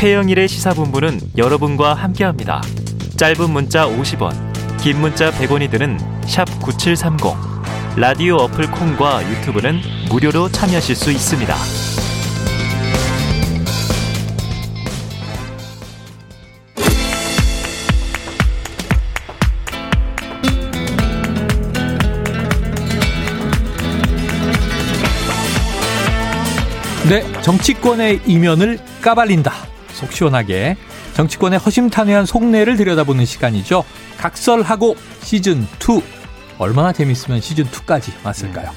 최영일의 시사본부는 여러분과 함께합니다. 짧은 문자 50원, 긴 문자 100원이 드는 9730. 라디오 어플 콩과 유튜브는 무료로 참여하실 수 있습니다. 네, 정치권의 이면을 까발린다. 속 시원하게 정치권의 허심탄회한 속내를 들여다보는 시간이죠. 각설하고 시즌 2. 얼마나 재밌으면 시즌 2까지 왔을까요?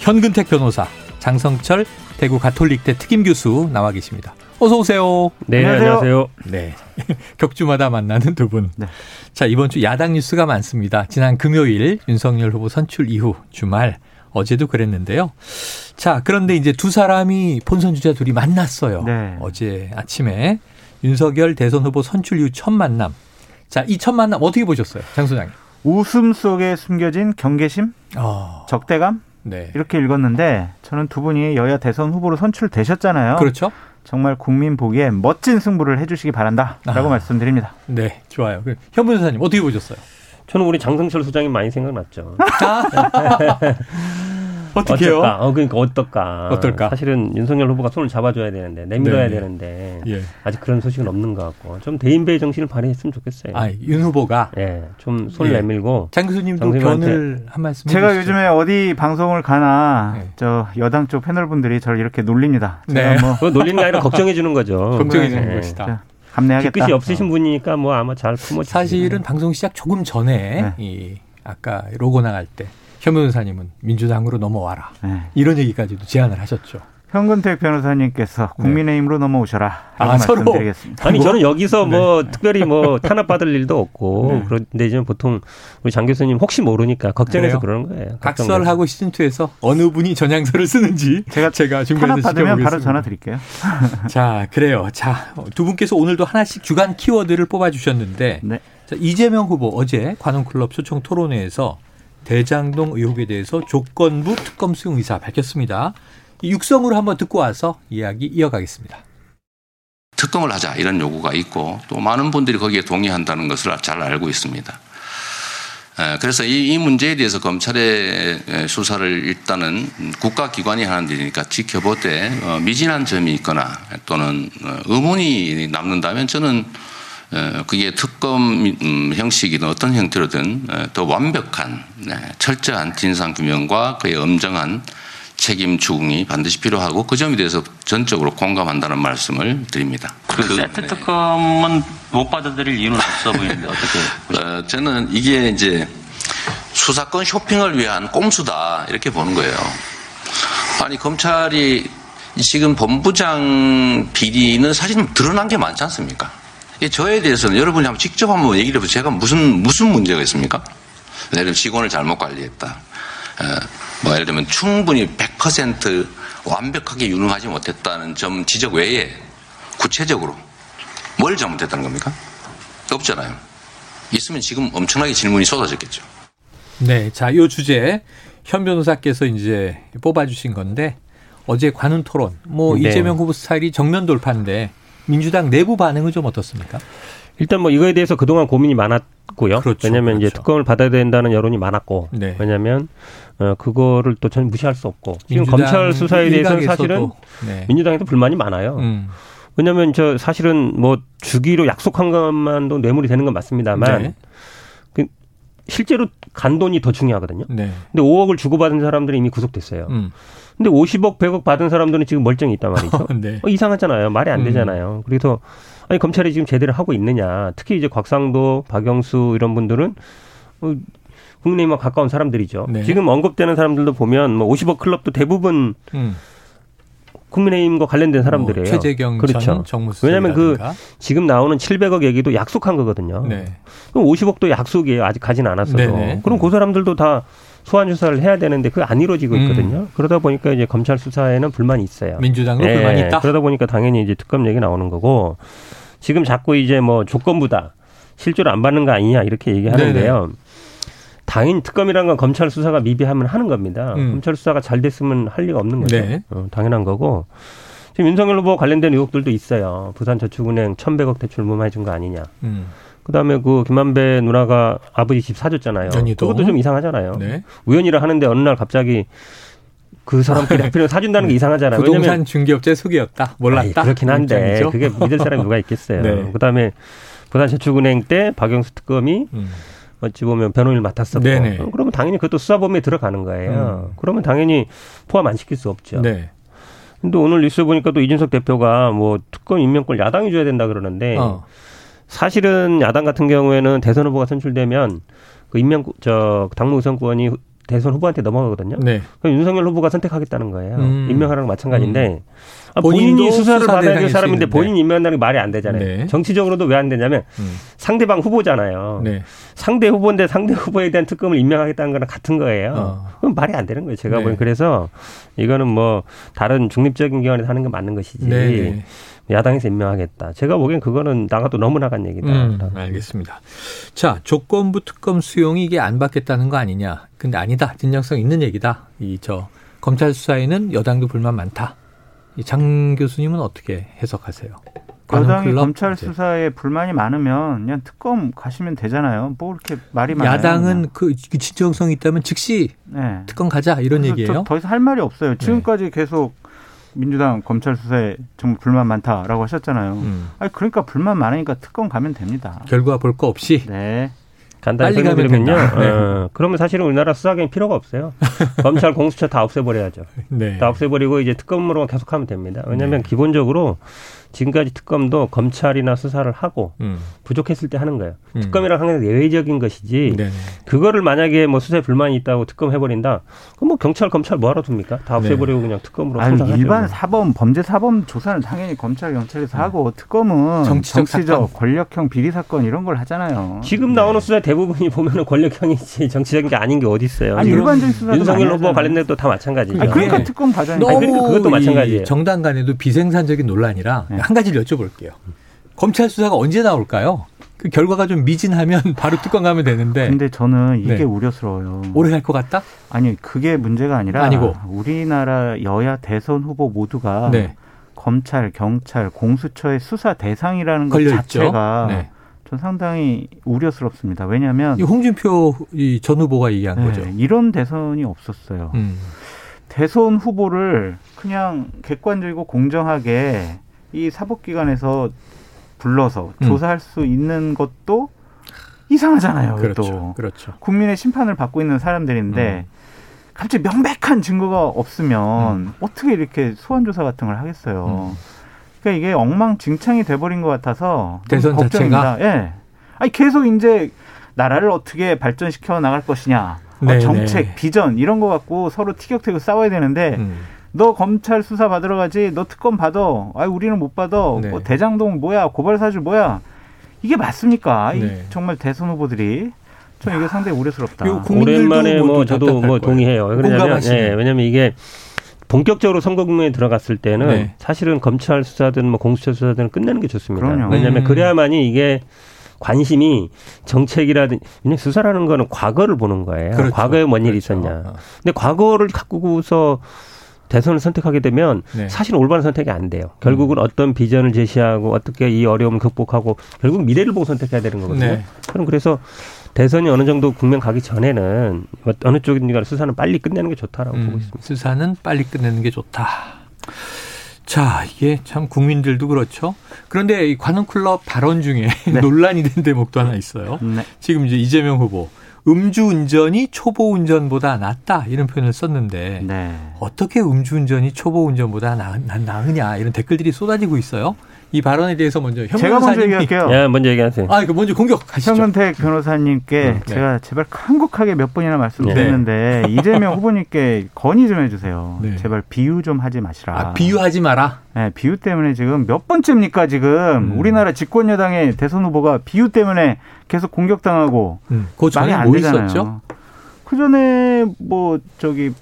현근택 변호사, 장성철 대구 가톨릭대 특임 교수 나와 계십니다. 어서 오세요. 네, 안녕하세요. 네. 격주마다 만나는 두 분. 네. 자, 이번 주 야당 뉴스가 많습니다. 지난 금요일 윤석열 후보 선출 이후 주말 어제도 그랬는데요. 자, 그런데 이제 두 사람이 본선 주자 둘이 만났어요. 네. 어제 아침에 윤석열 대선 후보 선출 이후 첫 만남. 자, 이 첫 만남 어떻게 보셨어요? 장 소장님. 웃음 속에 숨겨진 경계심, 어, 적대감 네. 이렇게 읽었는데 저는 두 분이 여야 대선 후보로 선출되셨잖아요. 그렇죠? 정말 국민 보기에 멋진 승부를 해주시기 바란다라고 아. 말씀드립니다. 네, 좋아요. 그, 현 변호사님 어떻게 보셨어요? 저는 우리 장성철 소장이 많이 생각났죠. 어떻게요? 어떨까? 어, 그러니까 어떨까? 어떨까? 사실은 윤석열 후보가 손을 잡아줘야 되는데 내밀어야 네. 되는데 예. 아직 그런 소식은 없는 것 같고 좀 대인배의 정신을 발휘했으면 좋겠어요. 아, 윤 후보가 예, 좀 손을 예. 내밀고 장 교수님도 변을 한 말씀 제가 해주시죠. 요즘에 어디 방송을 가나 네. 저 여당 쪽 패널분들이 저를 이렇게 놀립니다. 네. 뭐 놀리는 게 아니라 걱정해 주는 거죠. 걱정해 주는 예. 것이다. 자, 감내하겠다. 뒤끝이 없으신 분이니까 뭐 아마 잘 품어주시죠. 사실은 방송 시작 조금 전에 네. 이 아까 로고 나갈 때 현 변호사님은 민주당으로 넘어와라 네. 이런 얘기까지도 제안을 하셨죠. 현근택 변호사님께서 국민의힘으로 넘어오셔라. 라고 아, 서로. 말씀드리겠습니다. 아니 저는 여기서 뭐 네. 특별히 뭐 탄압받을 일도 없고 네. 그런데 이제 보통 우리 장 교수님 혹시 모르니까 걱정해서 그래요? 그러는 거예요. 각설하고 시즌 2에서 어느 분이 전향서를 쓰는지 제가 제가 준비해서 탄압 받으면 바로. 전화 드릴게요. 자, 그래요. 자, 두 분께서 오늘도 하나씩 주간 키워드를 뽑아주셨는데, 네. 자, 이재명 후보 어제 관훈클럽 초청 토론회에서 대장동 의혹에 대해서 조건부 특검 수용 의사 밝혔습니다. 이 육성으로 한번 듣고 와서 이야기 이어가겠습니다. 특검을 하자 이런 요구가 있고 또 많은 분들이 거기에 동의한다는 것을 잘 알고 있습니다. 에, 그래서 이, 이 문제에 대해서 검찰의 에, 수사를 일단은 국가기관이 하는 일이니까 지켜보되 어, 미진한 점이 있거나 또는 어, 의문이 남는다면 저는 어, 그게 특검 음, 형식이든 어떤 형태로든 어, 더 완벽한 네, 철저한 진상규명과 그의 엄정한 책임 추궁이 반드시 필요하고 그 점에 대해서 전적으로 공감한다는 말씀을 드립니다. 그 세트 특검은 못 받아들일 이유는 없어 보이는데 어떻게 보십니까? 어, 저는 이게 이제 수사권 쇼핑을 위한 꼼수다 이렇게 보는 거예요. 아니 검찰이 지금 본부장 비리는 사실 드러난 게 많지 않습니까? 이 저에 대해서는 여러분이 한번 직접 한번 얘기를 해보세요. 제가 무슨 무슨 문제가 있습니까? 예를 들면 직원을 잘못 관리했다. 어, 뭐 예를 들면 충분히 100% 완벽하게 유능하지 못했다는 점 지적 외에 구체적으로 뭘 잘못했다는 겁니까? 없잖아요. 있으면 지금 엄청나게 질문이 쏟아졌겠죠. 네, 자, 요 주제 현 변호사께서 이제 뽑아주신 건데 어제 관훈 토론, 뭐 네. 이재명 후보 스타일이 정면 돌파인데 민주당 내부 반응은 좀 어떻습니까? 일단 뭐 이거에 대해서 그동안 고민이 많았고요. 그렇죠, 왜냐하면 이제 그렇죠. 특검을 받아야 된다는 여론이 많았고, 네. 왜냐하면 어, 그거를 또 전 무시할 수 없고 지금 검찰 수사에 대해서는 사실은 네. 민주당에도 불만이 많아요. 음, 왜냐하면 저 사실은 뭐 주기로 약속한 것만도 뇌물이 되는 건 맞습니다만 네. 그 실제로 간 돈이 더 중요하거든요. 네. 근데 5억을 주고받은 사람들이 이미 구속됐어요. 음. 근데 50억, 100억 받은 사람들은 지금 멀쩡히 있단 말이죠. 네. 어, 이상하잖아요. 말이 안 음. 되잖아요. 그래서 아니 검찰이 지금 제대로 하고 있느냐. 특히 이제 곽상도, 박영수 이런 분들은 어, 국민의힘과 가까운 사람들이죠. 네. 지금 언급되는 사람들도 보면 뭐 50억 클럽도 대부분 음. 국민의힘과 관련된 사람들이에요. 뭐 최재경 그렇죠. 왜냐하면 그 지금 나오는 700억 얘기도 약속한 거거든요. 네. 그럼 50억도 약속이에요. 아직 가진 않았어도. 네네. 그럼 그 사람들도 다 소환 조사를 해야 되는데 그게 안 이루어지고 음. 있거든요. 그러다 보니까 이제 검찰 수사에는 불만이 있어요. 민주당도 예, 불만이 있다. 그러다 보니까 당연히 이제 특검 얘기 나오는 거고 지금 자꾸 이제 뭐 조건부다 실제로 안 받는 거 아니냐 이렇게 얘기하는데요. 당연히 특검이라는 건 검찰 수사가 미비하면 하는 겁니다. 음. 검찰 수사가 잘 됐으면 할 리가 없는 거죠. 네. 어, 당연한 거고 지금 윤석열 후보 관련된 의혹들도 있어요. 부산저축은행 1,100억 대출 무마해준 거 아니냐. 음. 그다음에 그 김만배 누나가 아버지 집 사줬잖아요. 연희도. 그것도 좀 이상하잖아요. 네. 우연이라 하는데 어느 날 갑자기 그 사람끼리 하필이면 사준다는 게 이상하잖아요. 부동산 왜냐면 중개업체 속이었다. 몰랐다. 아니, 그렇긴 한데 입장이죠. 그게 믿을 사람이 누가 있겠어요. 네. 그다음에 부산저축은행 때 박영수 특검이 음. 어찌 보면 변호인을 맡았었고 네네. 어, 그러면 당연히 그것도 수사범위에 들어가는 거예요. 음. 그러면 당연히 포함 안 시킬 수 없죠. 네. 근데 오늘 뉴스 보니까 또 이준석 대표가 뭐 특검 임명권 야당이 줘야 된다 그러는데 어. 사실은 야당 같은 경우에는 대선 후보가 선출되면 그 임명 저 당무 우선권이 대선 후보한테 넘어가거든요. 네. 그럼 윤석열 후보가 선택하겠다는 거예요. 음. 임명하는 거 마찬가지인데 아, 본인도 본인이 수사를 수사 받아야 될 사람인데. 본인 임명한다는 게 말이 안 되잖아요. 네. 정치적으로도 왜 안 되냐면 음. 상대방 후보잖아요. 네. 상대 후보인데 상대 후보에 대한 특검을 임명하겠다는 거랑 같은 거예요. 어. 그럼 말이 안 되는 거예요. 제가 네. 보기엔 그래서 이거는 뭐 다른 중립적인 기관에서 하는 게 맞는 것이지. 네. 네. 야당에서 임명하겠다. 제가 보기엔 그거는 나가도 너무 나간 얘기다. 음, 알겠습니다. 자, 조건부 특검 수용이 이게 안 받겠다는 거 아니냐. 근데 아니다. 진정성 있는 얘기다. 이 저 검찰 수사에는 여당도 불만 많다. 이 장 교수님은 어떻게 해석하세요? 여당이? 검찰 이제. 수사에 불만이 많으면 그냥 특검 가시면 되잖아요. 뭐 이렇게 말이 많아요. 야당은 그, 그 진정성이 있다면 즉시 네. 특검 가자 이런 얘기예요. 네. 저- 더 이상 할 말이 없어요. 지금까지 계속 민주당 검찰 수사에 정말 불만 많다라고 하셨잖아요. 음. 아니 그러니까 불만 많으니까 특검 가면 됩니다. 결과 볼 거 없이 네. 간단히 설명드리면요. 된다. 네. 어, 그러면 사실은 우리나라 수사경이 필요가 없어요. 검찰 공수처 다 없애버려야죠. 네. 다 없애버리고 이제 특검으로 계속하면 됩니다. 왜냐하면 네. 기본적으로 지금까지 특검도 검찰이나 수사를 하고 음. 부족했을 때 하는 거예요. 음. 특검이랑 게 예외적인 것이지. 네. 그거를 만약에 뭐 수사에 불만이 있다고 특검 해버린다. 그럼 뭐 경찰 검찰 뭐하러 둡니까? 다 없애버리고 그냥 특검으로 아니. 일반 사범 범죄 사범 조사는 당연히 검찰 경찰에서 하고 특검은 정치적 정치적. 권력형 비리 사건 이런 걸 하잖아요. 지금 나오는 수사 대부분이 보면은 권력형이지 정치적인 게 아닌 게 어디 있어요. 아니 일반적인 수사도 윤석열 후보. 관련된 것도 다 마찬가지죠. 아니, 그러니까 네. 특검 너무 그러니까 그것도 이 마찬가지예요. 정당 간에도 비생산적인 논란이라 네. 한 가지를 여쭤볼게요. 검찰 수사가 언제 나올까요? 그 결과가 좀 미진하면 바로 특검 가면 되는데 근데 저는 이게 네. 우려스러워요. 오래 갈 것 같다? 아니 그게 문제가 아니라 아니고. 우리나라 여야 대선 후보 모두가 네. 검찰, 경찰, 공수처의 수사 대상이라는 것. 자체가 네. 전 상당히 우려스럽습니다. 왜냐하면 이 홍준표 이 전 후보가 얘기한 네, 거죠. 이런 대선이 없었어요. 음. 대선 후보를 그냥 객관적이고 공정하게 이 사법기관에서 불러서 음. 조사할 수 있는 것도 이상하잖아요. 그렇죠. 또 그렇죠. 국민의 심판을 받고 있는 사람들인데 음. 갑자기 명백한 증거가 없으면 어떻게 이렇게 소환 조사 같은 걸 하겠어요. 음. 그러니까 이게 엉망진창이 돼버린 것 같아서 대선 걱정입니다. 예. 아니 계속 이제 나라를 어떻게 발전시켜 나갈 것이냐, 어, 네, 정책, 네. 비전 이런 거 갖고 서로 티격태격 싸워야 되는데 음. 너 검찰 수사 받으러 가지, 너 특검 받아, 아 우리는 못 받아, 네. 뭐 대장동 뭐야, 고발 사주 뭐야, 이게 맞습니까? 이 네. 정말 대선 후보들이 전 이게 상당히 우려스럽다. 오랜만에 뭐뭐 저도 뭐 거예요. 동의해요. 왜 그러냐면 공감하시네요. 예, 왜냐면 이게 본격적으로 선거 국면에 들어갔을 때는 네. 사실은 검찰 수사든 뭐 공수처 수사든 끝내는 게 좋습니다. 그럼요. 왜냐하면 음. 그래야만이 이게 관심이 정책이라든 왜냐면 수사라는 거는 과거를 보는 거예요. 그렇죠. 과거에 뭔 일이 그렇죠. 있었냐. 어. 근데 과거를 갖고서 대선을 선택하게 되면 네. 사실 올바른 선택이 안 돼요. 결국은 어떤 비전을 제시하고 어떻게 이 어려움을 극복하고 결국 미래를 보고 선택해야 되는 거거든요. 네. 저는 그래서 대선이 어느 정도 국면 가기 전에는 어느 쪽인가 수사는 빨리 끝내는 게 좋다라고 보고 음, 있습니다. 수사는 빨리 끝내는 게 좋다. 자, 이게 참 국민들도 그렇죠. 그런데 이 관훈클럽 발언 중에 논란이 된 대목도 하나 있어요. 네. 지금 이제 이재명 후보 음주운전이 초보운전보다 낫다 이런 표현을 썼는데 네. 어떻게 음주운전이 초보운전보다 나, 나, 나으냐 이런 댓글들이 쏟아지고 있어요. 이 발언에 대해서 먼저 현 제가 먼저 얘기할게요. 예, 먼저 얘기하세요. 아, 그 먼저 공격하시죠. 현근택 변호사님께 네. 제가 제발 한국하게 몇 번이나 말씀드렸는데 이재명 후보님께 건의 좀 해주세요. 네. 제발 비유 좀 하지 마시라. 아, 비유하지 마라. 네, 비유 때문에 지금 몇 번째입니까 지금 음. 우리나라 집권 여당의 대선 후보가 비유 때문에 계속 공격당하고 음, 그 전에 말이 안뭐 되잖아요. 있었죠? 그 전에 뭐 저기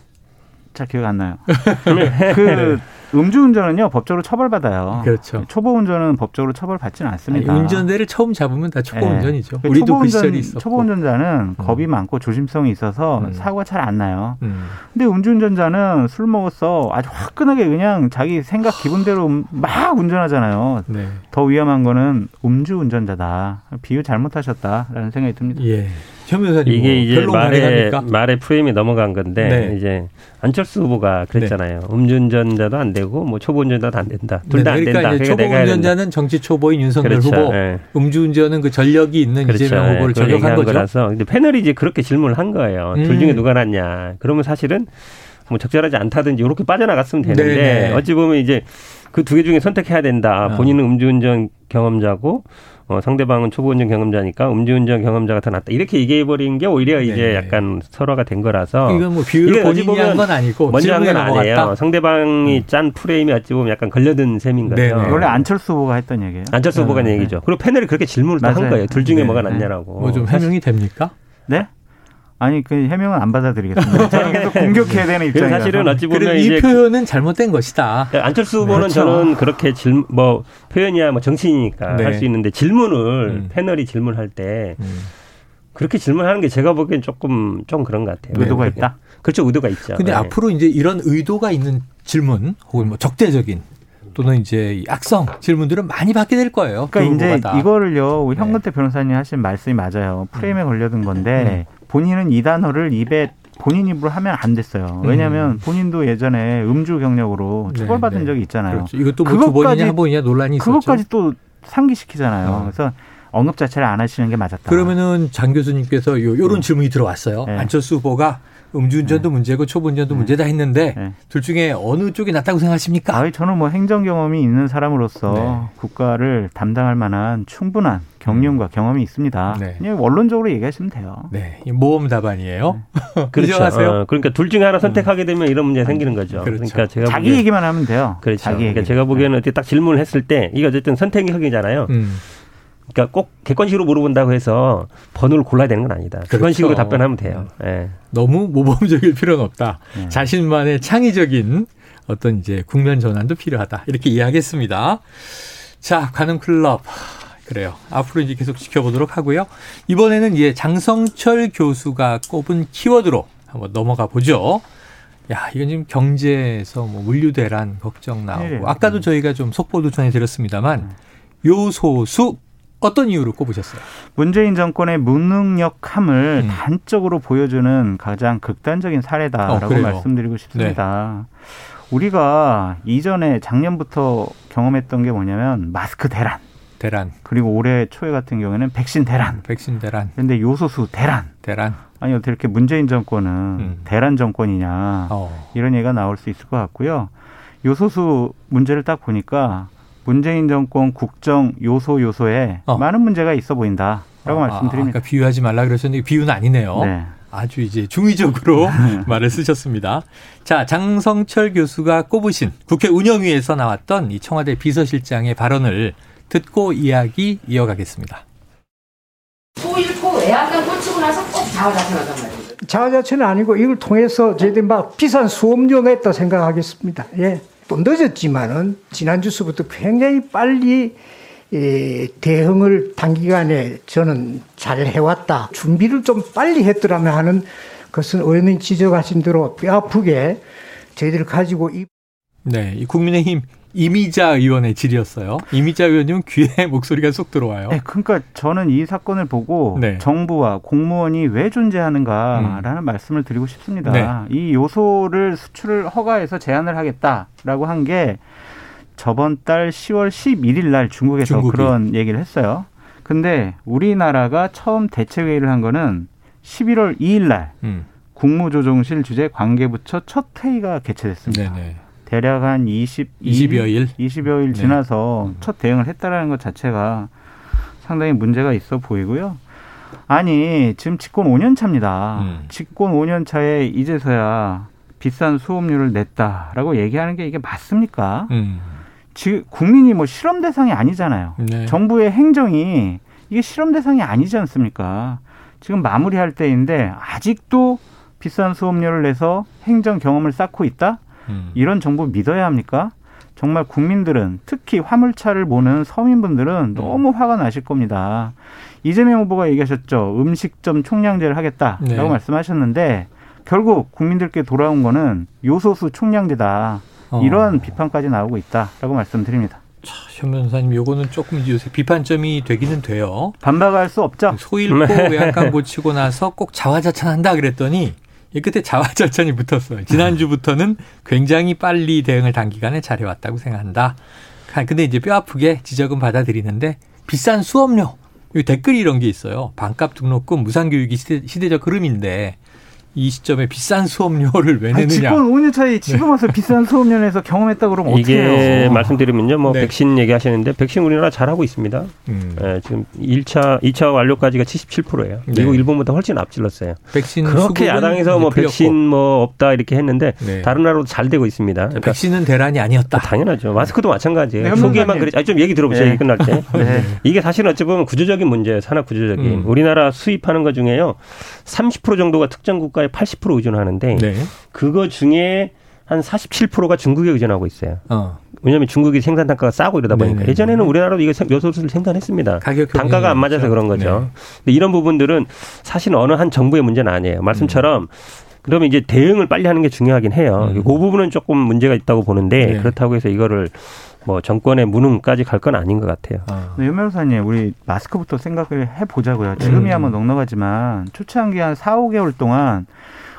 잘 기억 안 나요. 그 음주운전은요 법적으로 처벌받아요. 그렇죠. 초보 운전은 법적으로 처벌받지는 않습니다. 아니, 운전대를 처음 잡으면 다 초보 네. 운전이죠. 그 우리도 초보 그 운전- 시절이 있었고. 초보 운전자는 겁이 많고 조심성이 있어서 음. 사고가 잘 안 나요. 음. 근데 음주운전자는 술 먹었어 아주 화끈하게 그냥 자기 생각 기분대로 음- 막 운전하잖아요. 네. 더 위험한 거는 음주운전자다. 비유 잘못하셨다라는 생각이 듭니다. 예. 현 변호사님 이게 뭐 이제 가능합니까? 말의 프레임이 넘어간 건데 네. 이제 안철수 후보가 그랬잖아요. 음주운전자도 안 되고 뭐 초보 운전자도 안 된다. 둘 다안 네, 그러니까 된다. 초보. 운전자는 정치 초보인 윤석열 그렇죠. 후보, 예. 음주운전은 그 전력이 있는 그렇죠. 이재명 후보를 그걸 저격한 거죠. 거라서 근데 패널이 이제 그렇게 질문을 한 거예요. 음. 둘 중에 누가 낫냐. 그러면 사실은 뭐 적절하지 않다든지 이렇게 빠져나갔으면 되는데 네네. 어찌 보면 이제 그 두 개 중에 선택해야 된다. 어. 본인은 음주운전 경험자고 어, 상대방은 초보 운전 경험자니까 음주운전 경험자가 더 낫다. 이렇게 얘기해 버린 게 오히려 이제 네네. 약간 설화가 된 거라서 이건 뭐 비율을 이게 어찌 보면 건 아니고 먼저 한 건 아니에요. 음. 상대방이 짠 프레임이 어찌 보면 약간 걸려든 셈인 거죠. 네네. 원래 안철수 후보가 했던 얘기예요. 안철수 후보가 한 네. 얘기죠. 그리고 패널이 그렇게 질문을 또 한. 거예요. 둘 중에 네. 뭐가 네. 낫냐라고. 뭐 좀 해명이 됩니까? 네? 아니 그 해명은 안 받아들이겠습니다. 저는 계속 공격해야 되는 그래서 입장이라서. 사실은 어찌 보면 이 이제 표현은 잘못된 것이다. 안철수 후보는 그렇죠. 저는 그렇게 질, 뭐 표현이야 뭐 정치인이니까 네. 할수 있는데 질문을 음. 패널이 질문할 때 음. 그렇게 질문하는 게 제가 보기엔 조금 좀 그런 것 같아요. 의도가 네. 있다. 그렇죠, 의도가 있죠. 근데 네. 앞으로 이제 이런 의도가 있는 질문 혹은 뭐 적대적인 또는 이제 이 악성 질문들은 많이 받게 될 거예요. 그러니까 그 이제. 이거를요 우리 네. 현근태 변호사님 하신 말씀이 맞아요. 프레임에 걸려든 건데 음. 본인은 이 단어를 입에 본인 입으로 하면 안 됐어요. 왜냐하면 본인도 예전에 음주 경력으로 네, 처벌받은 네. 적이 있잖아요. 그렇죠. 이것도 뭐두 번이냐 한 번이냐 논란이 있었죠. 그것까지 또 상기시키잖아요. 어. 그래서 언급 자체를 안 하시는 게 맞았다. 그러면은 장 교수님께서 요, 요런 질문이 들어왔어요. 네. 안철수 후보가 음주운전도 문제고 초보운전도 문제다 했는데 네. 둘 중에 어느 쪽이 낫다고 생각하십니까? 아, 저는 뭐 행정 경험이 있는 사람으로서 네. 국가를 담당할 만한 충분한 경륜과 경험이 있습니다. 네. 그냥 원론적으로 얘기하시면 돼요. 네, 이 모험 답안이에요. 그렇죠. 인정하세요? 어, 그러니까 둘 중에 하나 선택하게 되면 이런 문제 가 생기는 거죠. 그렇죠. 러니까 제가 자기 보기엔- 얘기만 하면 돼요. 그렇죠. 자기 얘기. 그러니까 제가 보기에는 어떻게 딱 질문을 했을 때 이게 어쨌든 선택형이잖아요. 음. 그러니까 꼭 객관식으로 물어본다고 해서 번호를 골라야 되는 건 아니다. 그렇죠. 객관식으로 답변하면 돼요. 예. 너무 모범적일 필요는 없다. 네. 자신만의 창의적인 어떤 이제 국면 전환도 필요하다. 이렇게 이해하겠습니다. 자, 가는 클럽. 그래요. 앞으로 이제 계속 지켜보도록 하고요. 이번에는 예, 장성철 교수가 꼽은 키워드로 한번 넘어가 보죠. 야, 이건 지금 경제에서 뭐 물류 대란 걱정 나오고 큰일이에요. 아까도 저희가 좀 속보도 전해 드렸습니다만 요소수 어떤 이유로 꼽으셨어요? 문재인 정권의 무능력함을 음. 단적으로 보여주는 가장 극단적인 어, 사례다라고? 네. 말씀드리고 싶습니다. 우리가 이전에 작년부터 경험했던 게 뭐냐면 마스크 대란 대란, 그리고 올해 초에 같은 경우에는 백신 대란 백신 대란, 그런데 요소수 대란 대란. 아니 어떻게 이렇게 문재인 정권은 음. 대란 정권이냐 어. 이런 얘기가 나올 수 있을 것 같고요. 요소수 문제를 딱 보니까 문재인 정권 국정 요소 요소에 어. 많은 문제가 있어 보인다라고 아, 말씀드립니다. 아까 비유하지 말라 그러셨는데 비유는 아니네요. 네. 아주 이제 중의적으로 말을 쓰셨습니다. 자, 장성철 교수가 꼽으신 국회 운영위에서 나왔던 이 청와대 비서실장의 발언을 듣고 이야기 이어가겠습니다. 5.19 외양간 꽂히고 나서 꼭 자화자찬하단 말이에요. 자아자체는 아니고 이걸 통해서 저희들이 막 비싼 수업료 냈다 생각하겠습니다. 예. 또 늦었지만은 지난 주부터 굉장히 빨리 예, 대응을 단기간에 저는 잘 해왔다. 준비를 좀 빨리 했더라면 하는 것은 의원님 지적하신 대로 뼈 아프게 저희들 가지고 이 네, 이 국민의힘 이미자 의원의 질이었어요. 이미자 의원님 귀에 목소리가 쏙 들어와요. 네, 그러니까 저는 이 사건을 보고 네. 정부와 공무원이 왜 존재하는가라는 말씀을 드리고 싶습니다. 네. 이 요소를 수출을 허가해서 제한을 하겠다라고 한 게 저번 달 10월 11일 날 중국에서 중국이. 그런 얘기를 했어요. 근데 우리나라가 처음 대책회의를 한 거는 11월 2일 날 음. 국무조정실 주재 관계부처 첫 회의가 개최됐습니다. 네네. 대략 한 20, 20여 일. 20여일 네. 지나서 첫 대응을 했다라는 것 자체가 상당히 문제가 있어 보이고요. 아니, 지금 집권 5년 차입니다. 음. 집권 5년 차에 이제서야 비싼 수업료를 냈다라고 얘기하는 게 이게 맞습니까? 음. 지금 국민이 뭐 실험 대상이 아니잖아요. 네. 정부의 행정이 이게 실험 대상이 아니지 않습니까? 지금 마무리할 때인데 아직도 비싼 수업료를 내서 행정 경험을 쌓고 있다? 음. 이런 정부 믿어야 합니까? 정말 국민들은 특히 화물차를 보는 서민분들은 너무 화가 나실 겁니다. 이재명 후보가 얘기하셨죠. 음식점 총량제를 하겠다라고 네. 말씀하셨는데 결국 국민들께 돌아온 거는 요소수 총량제다. 어. 이런 비판까지 나오고 있다라고 말씀드립니다. 현 변호사님, 요거는 조금 이제 요새 비판점이 되기는 돼요. 반박할 수 없죠. 소 잃고 외양간 고치고 나서 꼭 자화자찬한다 그랬더니 이 끝에 자화자찬이 붙었어요. 지난주부터는 굉장히 빨리 대응을 단기간에 잘해왔다고 생각한다. 아, 근데 이제 뼈 아프게 지적은 받아들이는데 비싼 수업료 이 댓글이 이런 게 있어요. 반값 등록금 무상교육이 시대, 적 흐름인데 이 시점에 비싼 수업료를 왜 내느냐. 집권 5년 차에 지금 와서 비싼 수업료 내서 경험했다 그러면 어떡해요. 이게 말씀드리면요, 뭐 네. 백신 얘기하시는데 백신 우리나라 잘하고 있습니다. 음. 예, 지금 1차, 2차 완료까지가 77%예요. 네. 미국, 일본보다 훨씬 앞질렀어요. 백신 그렇게 야당에서 뭐 풀렸고. 백신 뭐 없다 이렇게 했는데 네. 다른 나라도 잘 되고 있습니다. 자, 그러니까 백신은 대란이 아니었다. 당연하죠. 마스크도 마찬가지예요. 네, 소개만. 그랬지. 아니, 좀 얘기 들어보세요. 네. 얘기 끝날 때. 네. 이게 사실은 어찌 보면 구조적인 문제예요. 산업 구조적인. 음. 우리나라 수입하는 것 중에요. 30% 정도가 특정 국가에 80% 의존하는데 네. 그거 중에 한 47%가 중국에 의존하고 있어요. 어. 왜냐하면 중국이 생산 단가가 싸고 이러다 보니까 네네. 예전에는 우리나라도 이거 생- 요소수를 생산했습니다. 가격 단가가 안 맞아서 그런. 거죠. 네. 근데 이런 부분들은 사실 어느 한 정부의 문제는 아니에요. 말씀처럼 그러면 이제 대응을 빨리 하는 게 중요하긴 해요. 음. 그 부분은 조금 문제가 있다고 보는데 네. 그렇다고 해서 이거를 뭐 정권의 무능까지 갈 건 아닌 것 같아요. 어. 네, 현 변호사님, 우리 마스크부터 생각을 해보자고요. 지금이야 음. 뭐 넉넉하지만 초창기 한 4, 5개월 동안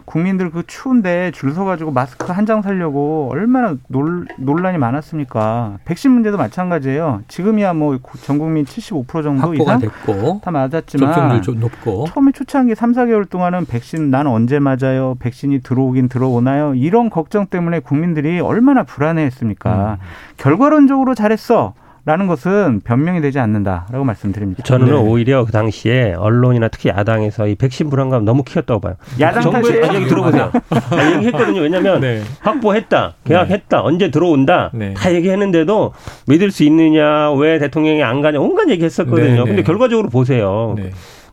국민들 그 추운데 줄 서가지고 마스크 한장 사려고 얼마나 놀, 논란이 많았습니까? 백신 문제도 마찬가지예요. 지금이야 뭐 전 국민 75% 정도 이상 됐고 다 맞았지만 접종률 좀 높고 처음에 초창기 3, 4개월 동안은 백신 난 언제 맞아요? 백신이 들어오긴 들어오나요? 이런 걱정 때문에 국민들이 얼마나 불안해했습니까? 결과론적으로 잘했어. 라는 것은 변명이 되지 않는다라고 말씀드립니다. 저는 네. 오히려 그 당시에 언론이나 특히 야당에서 이 백신 불안감 너무 키웠다고 봐요. 야당 정부의 탓이에요? 얘기 들어보세요. 아, 얘기했거든요. 왜냐하면 네. 확보했다, 계약했다, 언제 들어온다 네. 다 얘기했는데도 믿을 수 있느냐, 왜 대통령이 안 가냐 온갖 얘기했었거든요. 네, 네. 근데 결과적으로 보세요.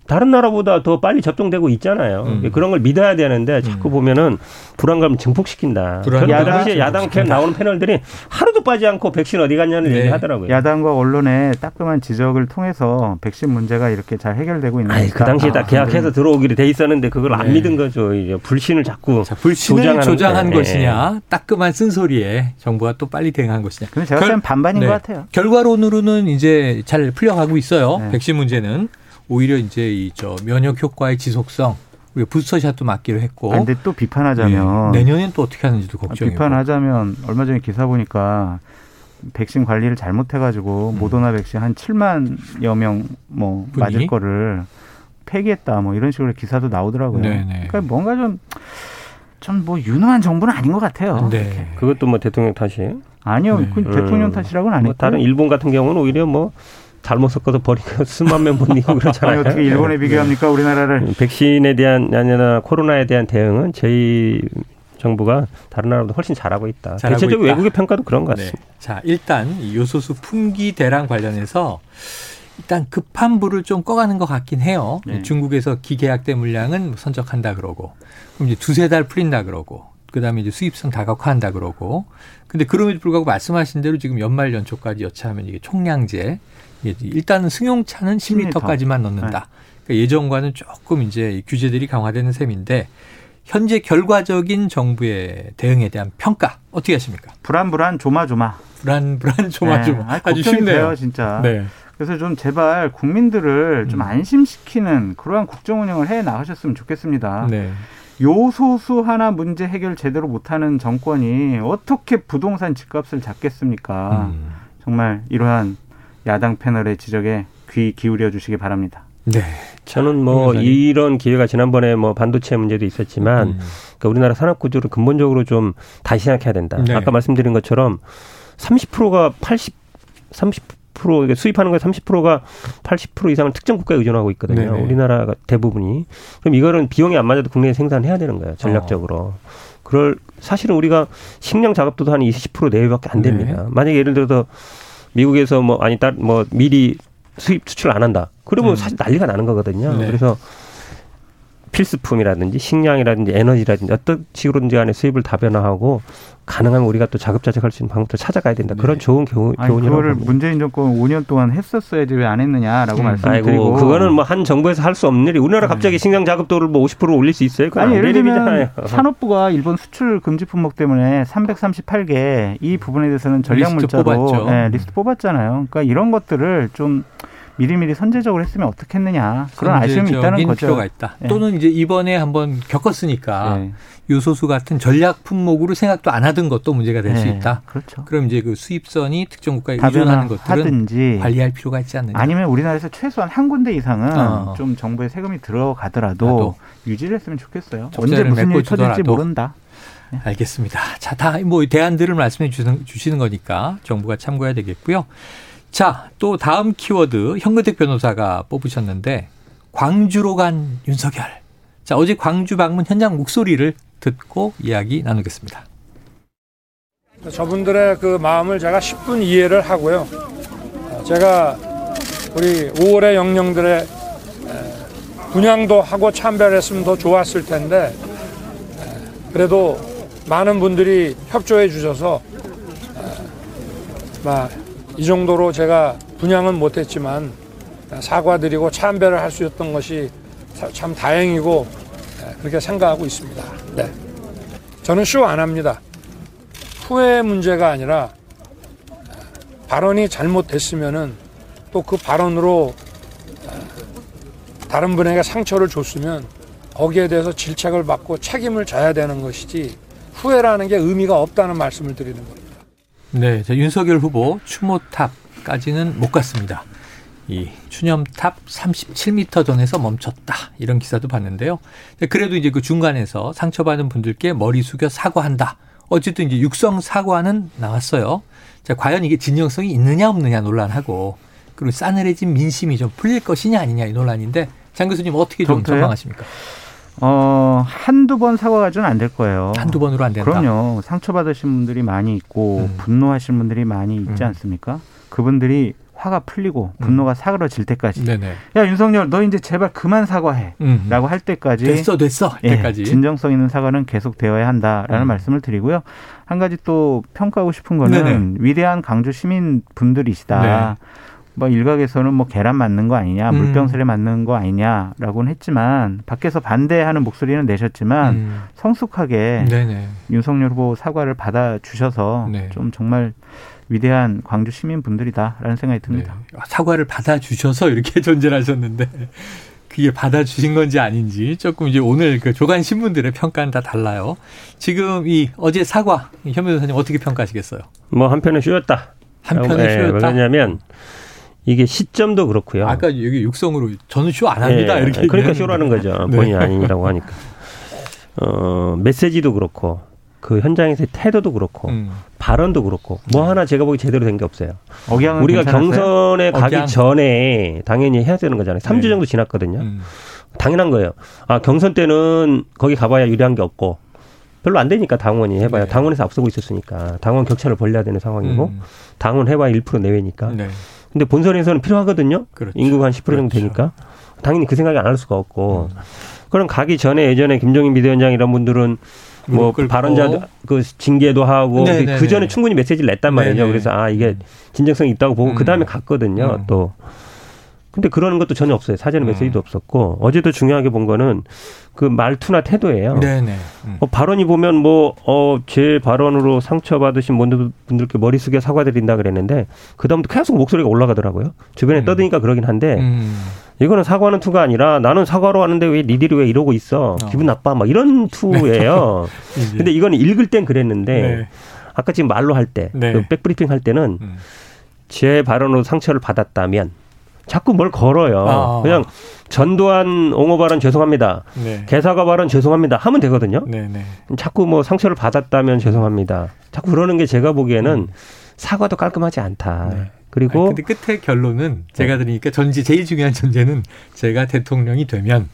네. 다른 나라보다 더 빨리 접종되고 있잖아요. 음. 그런 걸 믿어야 되는데 자꾸 보면은 불안감을 증폭시킨다. 당시에 증폭시킨다. 야당 캠 나오는 패널들이 하루도 빠지 않고 백신 어디 갔냐는 네. 얘기하더라고요. 야당과 언론의 따끔한 지적을 통해서 백신 문제가 이렇게 잘 해결되고 있는 아니, 그 당시에 다 아, 계약해서 들어오기로 돼 있었는데 그걸 안 네. 믿은 거죠. 이제 불신을 자꾸 자, 불신을 조장하는 조장한 네. 것이냐, 따끔한 쓴소리에 정부가 또 빨리 대응한 것이냐. 근데 제가 결- 반반인 네. 것 같아요. 결과론으로는 이제 잘 풀려가고 있어요. 네. 백신 문제는 오히려 이제 이 저 면역 효과의 지속성, 우리가 부스터샷도 맞기로 했고. 아, 근데 또 비판하자면 네. 내년엔 또 어떻게 하는지도 걱정이고. 비판하자면 얼마 전에 기사 보니까 백신 관리를 잘못해가지고 모더나 백신 한 7만여 명뭐 음. 분이? 맞을 거를 폐기했다 뭐 이런 식으로 기사도 나오더라고요. 네네. 그러니까 뭔가 좀 좀 뭐 유능한 정부는 아닌 것 같아요. 네. 그것도 뭐 대통령 탓이에요. 아니요, 네. 그 대통령 음. 탓이라고는 안뭐 했고. 다른 일본 같은 경우는 오히려 뭐 잘못 섞어서 버리고 수만 명 버리고 그렇잖아요. 아니 어떻게 일본에 비교합니까 우리나라를? 백신에 대한 아니나 코로나에 대한 대응은 저희 정부가 다른 나라보다 훨씬 잘하고 있다. 잘하고 대체적으로 있다. 외국의 평가도 그런 것 네. 같습니다. 자, 일단 이 요소수 품귀 대란 관련해서 일단 급한 불을 좀 꺼가는 것 같긴 해요. 네. 중국에서 기계약대 물량은 뭐 선적한다 그러고, 그럼 이제 두세 달 풀린다 그러고, 그 다음에 이제 수입성 다각화한다 그러고, 근데 그럼에도 불구하고 말씀하신 대로 지금 연말 연초까지 여차하면 이게 총량제, 일단은 승용차는 10리터까지만 넣는다. 그러니까 예전과는 조금 이제 이 규제들이 강화되는 셈인데, 현재 결과적인 정부의 대응에 대한 평가 어떻게 하십니까? 불안불안 조마조마. 불안 불안 조마조마 네, 아주 쉽네요. 돼요, 진짜. 네. 그래서 좀 제발 국민들을 좀 음. 안심시키는 그러한 국정 운영을 해 나가셨으면 좋겠습니다. 네. 요소수 하나 문제 해결 제대로 못하는 정권이 어떻게 부동산 집값을 잡겠습니까? 음. 정말 이러한 야당 패널의 지적에 귀 기울여 주시기 바랍니다. 네. 저는 뭐 변호사님. 이런 기회가 지난번에 뭐 반도체 문제도 있었지만 음. 그러니까 우리나라 산업 구조를 근본적으로 좀 다시 생각해야 된다. 네. 아까 말씀드린 것처럼 30%가 80, 30% 이게 수입하는 거 30%가 80% 이상을 특정 국가에 의존하고 있거든요. 네네. 우리나라가 대부분이. 그럼 이거는 비용이 안 맞아도 국내에 생산해야 되는 거예요. 전략적으로. 어. 그럴 사실은 우리가 식량 작업도 한20% 내외밖에 안 됩니다. 네. 만약에 예를 들어서 미국에서 뭐 아니 쌀 뭐 밀이 수입 수출 안 한다. 그러면 음. 사실 난리가 나는 거거든요. 네. 그래서 필수품이라든지 식량이라든지 에너지라든지 어떤 식으로든지 간에 수입을 다변화하고 가능하면 우리가 또 자급자족할 수 있는 방법도 찾아가야 된다. 그런 좋은 교훈, 아니, 교훈이라고 그거를 봅니다. 문재인 정권 5년 동안 했었어야지 왜 안 했느냐라고 음. 말씀드리고 아이고 그거는 뭐 한 정부에서 할 수 없는 일이 우리나라 갑자기 식량 자급도를 뭐 50% 올릴 수 있어요? 그건 아니 안 예를 될 들면 일이잖아요. 산업부가 일본 수출 금지 품목 때문에 338개 이 부분에 대해서는 전략 리스트 물자로 뽑았죠. 네, 리스트 뽑았잖아요. 그러니까 이런 것들을 좀 미리미리 선제적으로 했으면 어떻겠느냐 그런 아쉬움이 있다는 거죠. 필요가 있다. 네. 또는 이제 이번에 한번 겪었으니까 네. 요소수 같은 전략 품목으로 생각도 안 하던 것도 문제가 될수 네, 있다. 그렇죠. 그럼 이제 그 수입선이 특정 국가에 의존하는 것들은 다변화하든지 관리할 필요가 있지 않느냐. 아니면 우리나라에서 최소한 한 군데 이상은 어. 좀 정부의 세금이 들어가더라도 나도. 유지를 했으면 좋겠어요. 언제 무슨 일이 터질지. 모른다. 알겠습니다. 자, 다 뭐 대안들을 말씀해 주시는, 주시는 거니까 정부가 참고해야 되겠고요. 자, 또 다음 키워드 현근택 변호사가 뽑으셨는데 광주로 간 윤석열. 자, 어제 광주 방문 현장 목소리를 듣고 이야기 나누겠습니다. 저분들의 그 마음을 제가 10분 이해를 하고요. 제가 우리 5월의 영령들의 에, 분양도 하고 참배했으면 더 좋았을 텐데 에, 그래도 많은 분들이 협조해 주셔서 에, 막, 이 정도로 제가 분양은 못했지만 사과드리고 참배를 할 수 있었던 것이 사- 참 다행이고 에, 그렇게 생각하고 있습니다. 네. 저는 쇼 안 합니다. 후회 문제가 아니라 발언이 잘못됐으면은 또 그 발언으로 다른 분에게 상처를 줬으면 거기에 대해서 질책을 받고 책임을 져야 되는 것이지 후회라는 게 의미가 없다는 말씀을 드리는 겁니다. 네, 자, 윤석열 후보 추모탑까지는 못 갔습니다. 이 추념탑 37m 전에서 멈췄다 이런 기사도 봤는데요. 그래도 이제 그 중간에서 상처받은 분들께 머리 숙여 사과한다. 어쨌든 이제 육성 사과는 나왔어요. 자, 과연 이게 진정성이 있느냐 없느냐 논란하고 그리고 싸늘해진 민심이 좀 풀릴 것이냐 아니냐 이 논란인데 장 교수님 어떻게 좀? 전망하십니까? 어, 한두 번 사과 가지고는 안 될 거예요. 한두 번으로 안 된다. 그럼요. 상처받으신 분들이 많이 있고 음. 분노하신 분들이 많이 있지 음. 않습니까? 그분들이 화가 풀리고 분노가 사그러질 때까지 네네. 야 윤석열 너 이제 제발 그만 사과해 음. 라고 할 때까지 됐어 됐어 예, 때까지. 진정성 있는 사과는 계속 되어야 한다라는 음. 말씀을 드리고요. 한 가지 또 평가하고 싶은 거는 네네. 위대한 강주 시민 분들이시다. 네. 뭐 일각에서는 뭐 계란 맞는 거 아니냐, 음. 물병설에 맞는 거 아니냐라고는 했지만 밖에서 반대하는 목소리는 내셨지만 음. 성숙하게 네네. 윤석열 후보 사과를 받아 주셔서 네. 좀 정말 위대한 광주 시민 분들이다라는 생각이 듭니다. 네. 사과를 받아 주셔서 이렇게 존재를 하셨는데 그게 받아주신 건지 아닌지 조금 이제 오늘 그 조간 신문들의 평가는 다 달라요. 지금 이 어제 사과 현 변호사님 어떻게 평가하시겠어요? 뭐 한편은 쉬었다. 한편은 예, 쉬었다. 왜냐하면 이게 시점도 그렇고요. 아까 여기 육성으로 저는 쇼 안 합니다 예, 이렇게 그러니까. 쇼라는 거죠. 네. 본인이 아니라고 하니까. 어, 메시지도 그렇고 그 현장에서의 태도도 그렇고 음. 발언도 그렇고 뭐 하나 제가 보기 제대로 된 게 없어요. 억양은 우리가 괜찮았어요? 경선에 가기 억양. 전에 당연히 해야 되는 거잖아요. 3주 네. 정도 지났거든요. 음. 당연한 거예요. 아, 경선 때는 거기 가봐야 유리한 게 없고 별로 안 되니까 당원이 해봐야 네. 당원에서 앞서고 있었으니까 당원 격차를 벌려야 되는 상황이고 음. 당원 해봐야 1% 내외니까. 네. 근데 본선에서는 필요하거든요. 그렇죠. 인구가 한 10% 정도 그렇죠. 되니까 당연히 그 생각이 안 할 수가 없고. 음. 그럼 가기 전에 예전에 김종인 비대위원장 이런 분들은 뭐. 발언자도 그 징계도 하고 네, 네, 그 전에 네. 충분히 메시지를 냈단 말이죠. 네, 네. 그래서 아 이게 진정성이 있다고 보고 음. 그 다음에 갔거든요. 음. 또 근데 그러는 것도 전혀 없어요. 사전에 음. 메시지도 없었고 어제도 중요하게 본 거는 그 말투나 태도예요. 네네. 음. 어, 발언이 보면 뭐, 어, 제 발언으로 상처받으신 분들- 분들께 머리 숙여 사과드린다 그랬는데, 그다음부터 계속 목소리가 올라가더라고요. 주변에 음. 떠드니까 그러긴 한데, 음. 이거는 사과는 투가 아니라 나는 사과로 하는데 왜 니들이 왜 이러고 있어? 어. 기분 나빠? 막 이런 투예요. 이제. 근데 이거는 읽을 땐 그랬는데, 네. 아까 지금 말로 할 때, 네. 그 백브리핑 할 때는 음. 제 발언으로 상처를 받았다면, 자꾸 뭘 걸어요. 아. 그냥 전두환 옹호 발언 죄송합니다. 네. 개사과 발언 죄송합니다. 하면 되거든요. 네 네. 자꾸 뭐 상처를 받았다면 죄송합니다. 자꾸 그러는 게 제가 보기에는 사과도 깔끔하지 않다. 네. 그리고 아니, 근데 끝에 결론은 제가 들으니까 전제 제일 중요한 전제는 제가 대통령이 되면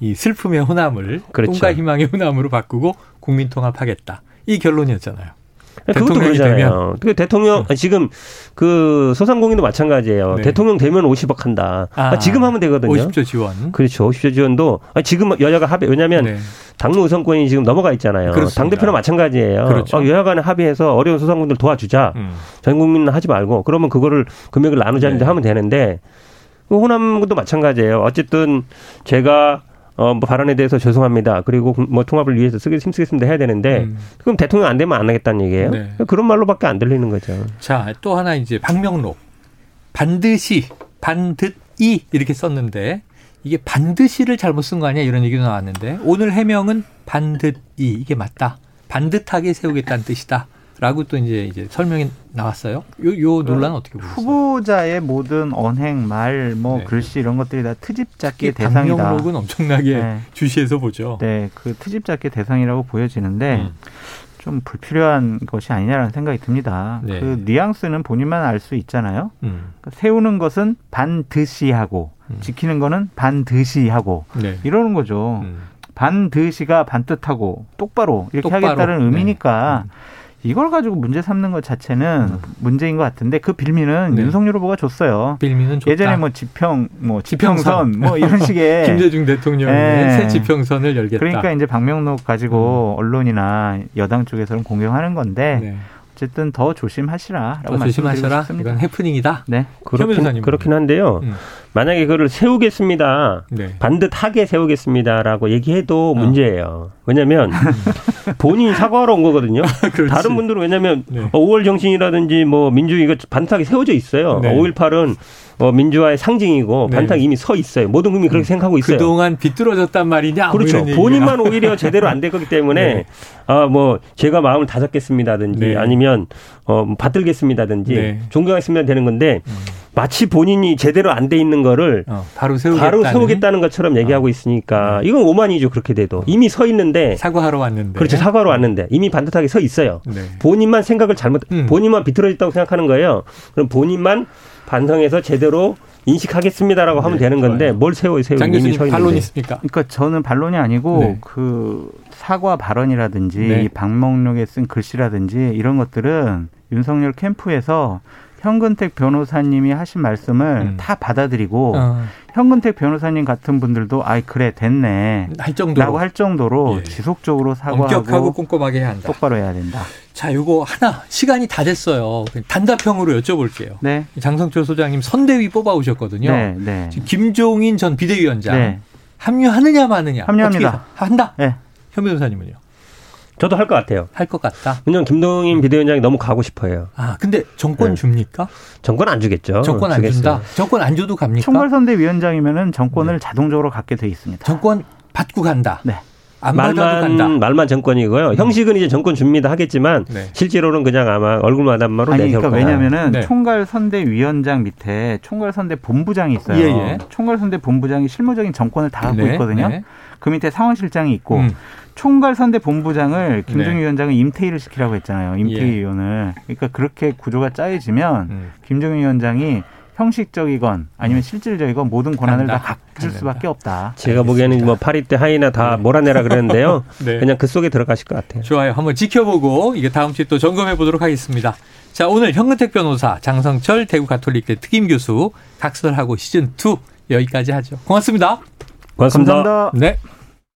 이 슬픔의 호남을 그렇죠. 꿈과 희망의 호남으로 바꾸고 국민 통합하겠다. 이 결론이었잖아요. 그것도 대통령이 그러잖아요. 그 대통령 지금 그 소상공인도 마찬가지예요. 네. 대통령 되면 50억 한다. 아, 지금 하면 되거든요. 50조 지원. 그렇죠. 50조 지원도 지금 여야가 합의 왜냐하면 네. 당무 우선권이 지금 넘어가 있잖아요. 당 대표는 마찬가지예요. 그렇죠. 어, 여야 간에 합의해서 어려운 소상공인들 도와주자. 음. 전 국민은 하지 말고 그러면 그거를 금액을 나누자는데 네. 하면 되는데 그 호남도 마찬가지예요. 어쨌든 제가 어, 뭐 발언에 대해서 죄송합니다. 그리고 뭐 통합을 위해서 쓰기 힘쓰겠습니다 해야 되는데 음. 그럼 대통령 안 되면 안 하겠다는 얘기예요. 네. 그런 말로밖에 안 들리는 거죠. 자, 또 하나 이제 박명록. 반드시, 반듯이 이렇게 썼는데 이게 반드시를 잘못 쓴 거 아니야? 이런 얘기도 나왔는데 오늘 해명은 반듯이 이게 맞다. 반듯하게 세우겠다는 뜻이다. 라고 또 이제 이제 설명이 나왔어요. 요, 요 논란은 어떻게 보세요? 후보자의 모든 언행, 말, 뭐 네. 글씨 이런 것들이 다 트집 잡기 대상이다. 박명록은 엄청나게 네. 주시해서 보죠. 네, 그 트집 잡기 대상이라고 보여지는데 음. 좀 불필요한 것이 아니냐라는 생각이 듭니다. 네. 그 뉘앙스는 본인만 알 수 있잖아요. 음. 그러니까 세우는 것은 반드시 하고 음. 지키는 거는 반드시 하고 네. 이러는 거죠. 음. 반드시가 반뜻하고 똑바로 이렇게 똑바로. 하겠다는 네. 의미니까 이걸 가지고 문제 삼는 것 자체는 문제인 것 같은데 그 빌미는 네. 윤석열 후보가 줬어요. 빌미는 좋다. 예전에 뭐 지평, 뭐 지평선. 지평선, 뭐 이런 식의 김대중 대통령의 네. 새 지평선을 열겠다. 그러니까 이제 박명록 가지고 언론이나 여당 쪽에서는 공격하는 건데 네. 어쨌든 더 조심하시라라고 더 조심하셔라. 싶습니다. 이건 해프닝이다. 네. 그렇긴? 그렇긴 한데요. 음. 만약에 그거를 세우겠습니다. 네. 반듯하게 세우겠습니다라고 얘기해도 어. 문제예요. 왜냐하면 본인이 사과하러 온 거거든요. 그렇지. 다른 분들은 왜냐하면 네. 어, 5월 정신이라든지 뭐 민주주의가 반듯하게 세워져 있어요. 네. 5.18은 어, 민주화의 상징이고 네. 반듯하게 이미 서 있어요. 모든 국민이 그렇게 생각하고 있어요. 그동안 비뚤어졌단 말이냐? 뭐 그렇죠. 얘기가. 본인만 오히려 제대로 안 될 거기 때문에 네. 아 뭐 제가 마음을 다잡겠습니다든지 네. 아니면 어 받들겠습니다든지 네. 존경했으면 되는 건데 마치 본인이 제대로 안 돼 있는 거를 어, 바로 세우겠다는 네. 바로 세우겠다는 것처럼 얘기하고 있으니까 이건 오만이죠 그렇게 돼도 이미 서 있는데 사과하러 왔는데. 그렇죠 사과로 왔는데 이미 반듯하게 서 있어요 네. 본인만 생각을 잘못 음. 본인만 비틀어졌다고 생각하는 거예요 그럼 본인만 반성해서 제대로 인식하겠습니다라고 하면 네, 되는 건데 좋아요. 뭘 세워요 세워 장 이미 교수님 서 있는데 반론 있습니까? 그러니까 저는 반론이 아니고 네. 그 사과 발언이라든지 네. 이 박목록에 쓴 글씨라든지 이런 것들은 윤석열 캠프에서 현근택 변호사님이 하신 말씀을 음. 다 받아들이고 어, 현근택 변호사님 같은 분들도 아이 그래 됐네 할 정도로 라고 할 정도로 예. 지속적으로 엄격하고 사과하고 꼼꼼하게 해야 한다. 똑바로 해야 된다. 자, 요거 하나 시간이 다 됐어요. 단답형으로 여쭤볼게요. 네. 장성철 소장님 선대위 뽑아 오셨거든요. 네, 네. 지금 김종인 전 비대위원장 네. 합류하느냐 마느냐. 합류합니다. 한다. 네. 현 변호사님은요? 저도 할 것 같아요 할 것 같다. 왜냐면 김동인 비대위원장이 너무 가고 싶어요 아, 근데 정권 네. 줍니까? 정권 안 주겠죠 정권 안 주겠어요. 준다. 정권 안 줘도 갑니까? 총괄선대 위원장이면은 정권을 자동적으로 갖게 돼 있습니다. 정권 받고 간다. 네. 안 받아도 간다. 말만 말만 정권이고요. 형식은 이제 정권 줍니다 하겠지만 네. 실제로는 그냥 아마 얼굴만 한마로 아니 내세울 그러니까. 왜냐면은 네. 총괄 선대 위원장 밑에 총괄 선대 본부장이 있어요. 예, 예. 총괄 선대 본부장이 실무적인 정권을 다 갖고 네, 있거든요. 네. 그 밑에 상원실장이 있고 음. 총괄선대 본부장을 김종인 네. 위원장은 임태희를 시키라고 했잖아요. 임태희 예. 의원을. 그러니까 그렇게 구조가 짜여지면 음. 김종인 위원장이 형식적이건 아니면 실질적이건 모든 권한을 간다. 다 가질 수밖에 없다. 제가 보기에는 뭐 파리 때 하이나 다 몰아내라 그랬는데요. 네. 그냥 그 속에 들어가실 것 같아요. 좋아요. 한번 지켜보고 이게 다음 주에 또 점검해 보도록 하겠습니다. 자, 오늘 현근택 변호사, 장성철 대구 가톨릭대 특임 교수 각설하고 시즌 2 여기까지 하죠. 고맙습니다. 고맙습니다. 감사합니다. 네.